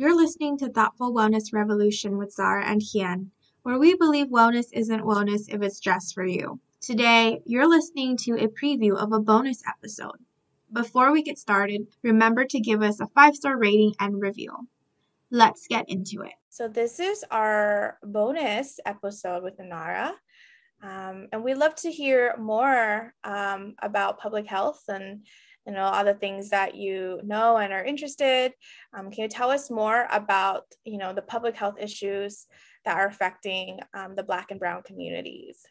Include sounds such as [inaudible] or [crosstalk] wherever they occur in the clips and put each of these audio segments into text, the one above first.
You're listening to Thoughtful Wellness Revolution with Zara and Hien, where we believe wellness isn't wellness if it's just for you. Today, you're listening to a preview of a bonus episode. Before we get started, remember to give us a five star rating and review. Let's get into it. So, this is our bonus episode with Inara. Um, and we'd love to hear more um, about public health and you know other things that you know and are interested. Um, can you tell us more about you know the public health issues that are affecting um, the Black and Brown communities?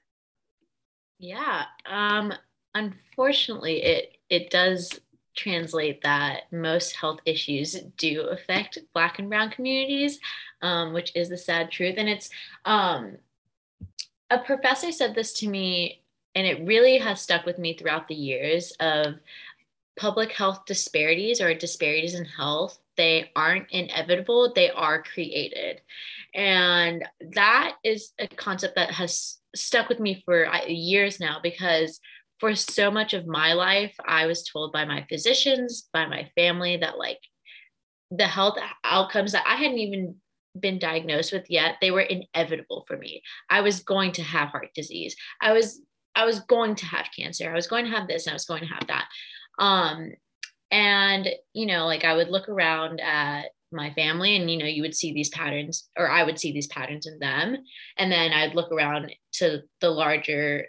Yeah, um, unfortunately, it it does translate that most health issues do affect Black and Brown communities, um, which is the sad truth. And it's um, a professor said this to me, and it really has stuck with me throughout the years of public health disparities or disparities in health. They aren't inevitable, they are created. And that is a concept that has stuck with me for uh, years now because for so much of my life, I was told by my physicians, by my family, that like the health outcomes that I hadn't even been diagnosed with yet, they were inevitable for me. I was going to have heart disease. I was I was going to have cancer. I was going to have this and I was going to have that. Um and you know, like I would look around at my family and you know you would see these patterns or i would see these patterns in them and then i'd look around to the larger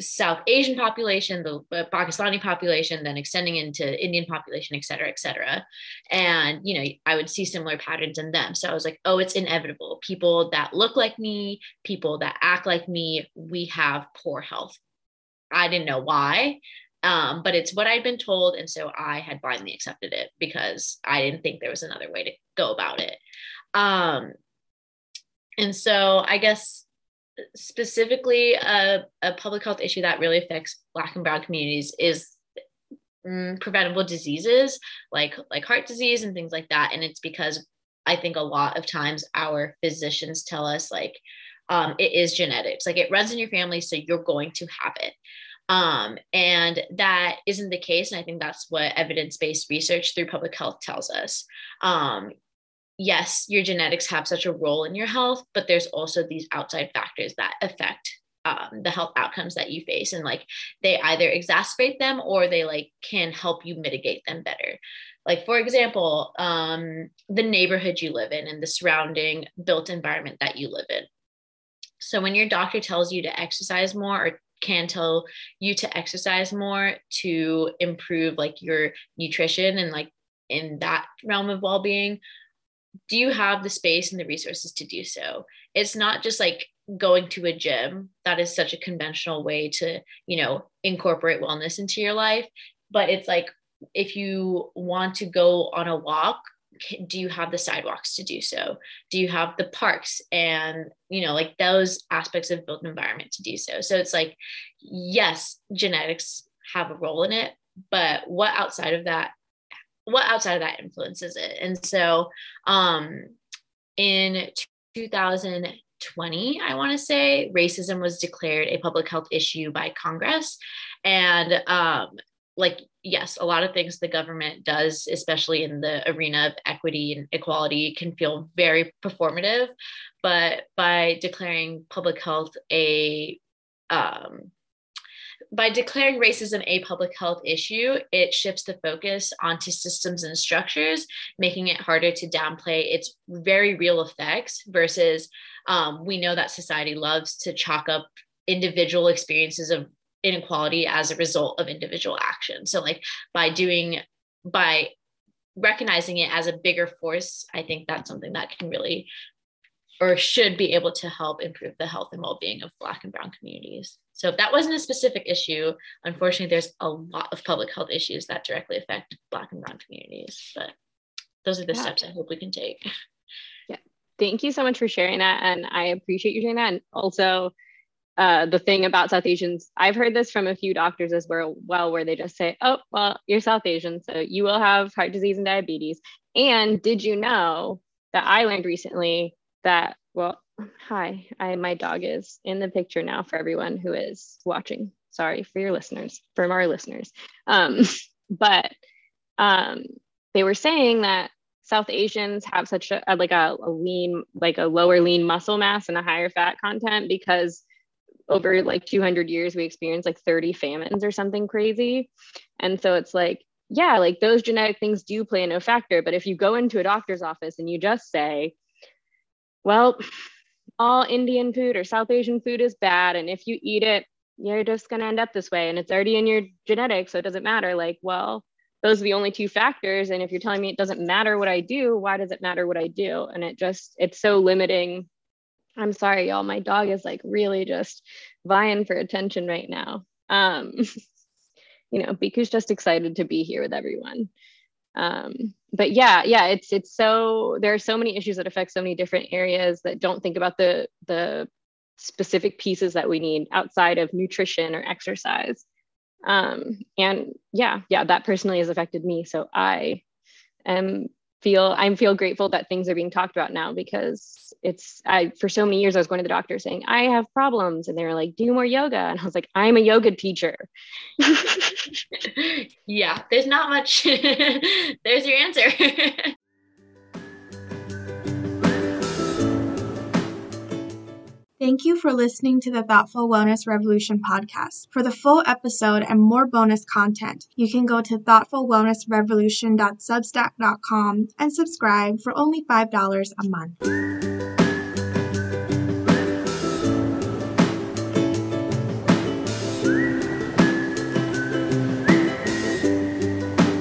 South Asian population, the Pakistani population, then extending into Indian population, et cetera, et cetera. And, you know, I would see similar patterns in them. So I was like, oh, it's inevitable. People that look like me, people that act like me, we have poor health. I didn't know why, um, but it's what I'd been told. And so I had blindly accepted it because I didn't think there was another way to go about it. Um, and so I guess specifically a, a public health issue that really affects black and brown communities is mm, preventable diseases like like heart disease and things like that and it's because i think a lot of times our physicians tell us like um, it is genetics like it runs in your family so you're going to have it um, and that isn't the case and i think that's what evidence-based research through public health tells us um, yes, your genetics have such a role in your health, but there's also these outside factors that affect um, the health outcomes that you face. And like they either exacerbate them or they like can help you mitigate them better. Like, for example, um, the neighborhood you live in and the surrounding built environment that you live in. So, when your doctor tells you to exercise more or can tell you to exercise more to improve like your nutrition and like in that realm of well-being do you have the space and the resources to do so? It's not just like going to a gym. That is such a conventional way to you know incorporate wellness into your life. But it's like if you want to go on a walk do you have the sidewalks to do so? Do you have the parks and you know like those aspects of built environment to do so? So it's like yes genetics have a role in it but what outside of that what outside of that influences it? And so um in 2020 i want to say racism was declared a public health issue by congress and um like yes a lot of things the government does especially in the arena of equity and equality can feel very performative. But by declaring public health a um, by declaring racism a public health issue, it shifts the focus onto systems and structures, making it harder to downplay its very real effects versus um, we know that society loves to chalk up individual experiences of inequality as a result of individual action. So, like by doing, by recognizing it as a bigger force, I think that's something that can really or should be able to help improve the health and well-being of black and brown communities so if that wasn't a specific issue unfortunately there's a lot of public health issues that directly affect black and brown communities but those are the yeah. steps i hope we can take yeah thank you so much for sharing that and i appreciate you sharing that and also uh, the thing about South Asians, I've heard this from a few doctors as well, where they just say, oh, well, you're South Asian, so you will have heart disease and diabetes. And did you know that I learned recently that well hi i my dog is in the picture now for everyone who is watching sorry for your listeners from our listeners um, [laughs] but um, they were saying that South Asians have such a, like a, a lean, like a lower lean muscle mass and a higher fat content because over like 200 years we experienced like 30 famines or something crazy. And so it's like yeah like those genetic things do play a no factor. But if you go into a doctor's office and you just say well all indian food or south asian food is bad and if you eat it you're just going to end up this way and it's already in your genetics so it doesn't matter. Like well those are the only two factors and if you're telling me it doesn't matter what i do why does it matter what i do? And it just it's so limiting i'm sorry y'all. My dog is like really just vying for attention right now. Um [laughs] you know biku's just excited to be here with everyone. Um but yeah yeah it's it's so there are so many issues that affect so many different areas that don't think about the the specific pieces that we need outside of nutrition or exercise. Um, and yeah yeah that personally has affected me. So i am feel i feel grateful that things are being talked about now because it's i for so many years i was going to the doctor saying i have problems and they were like do more yoga. And i was like i'm a yoga teacher. [laughs] Yeah there's not much [laughs] there's your answer [laughs] Thank you for listening to the Thoughtful Wellness Revolution podcast. For the full episode and more bonus content, you can go to thoughtfulwellnessrevolution.substack.com and subscribe for only $5 a month.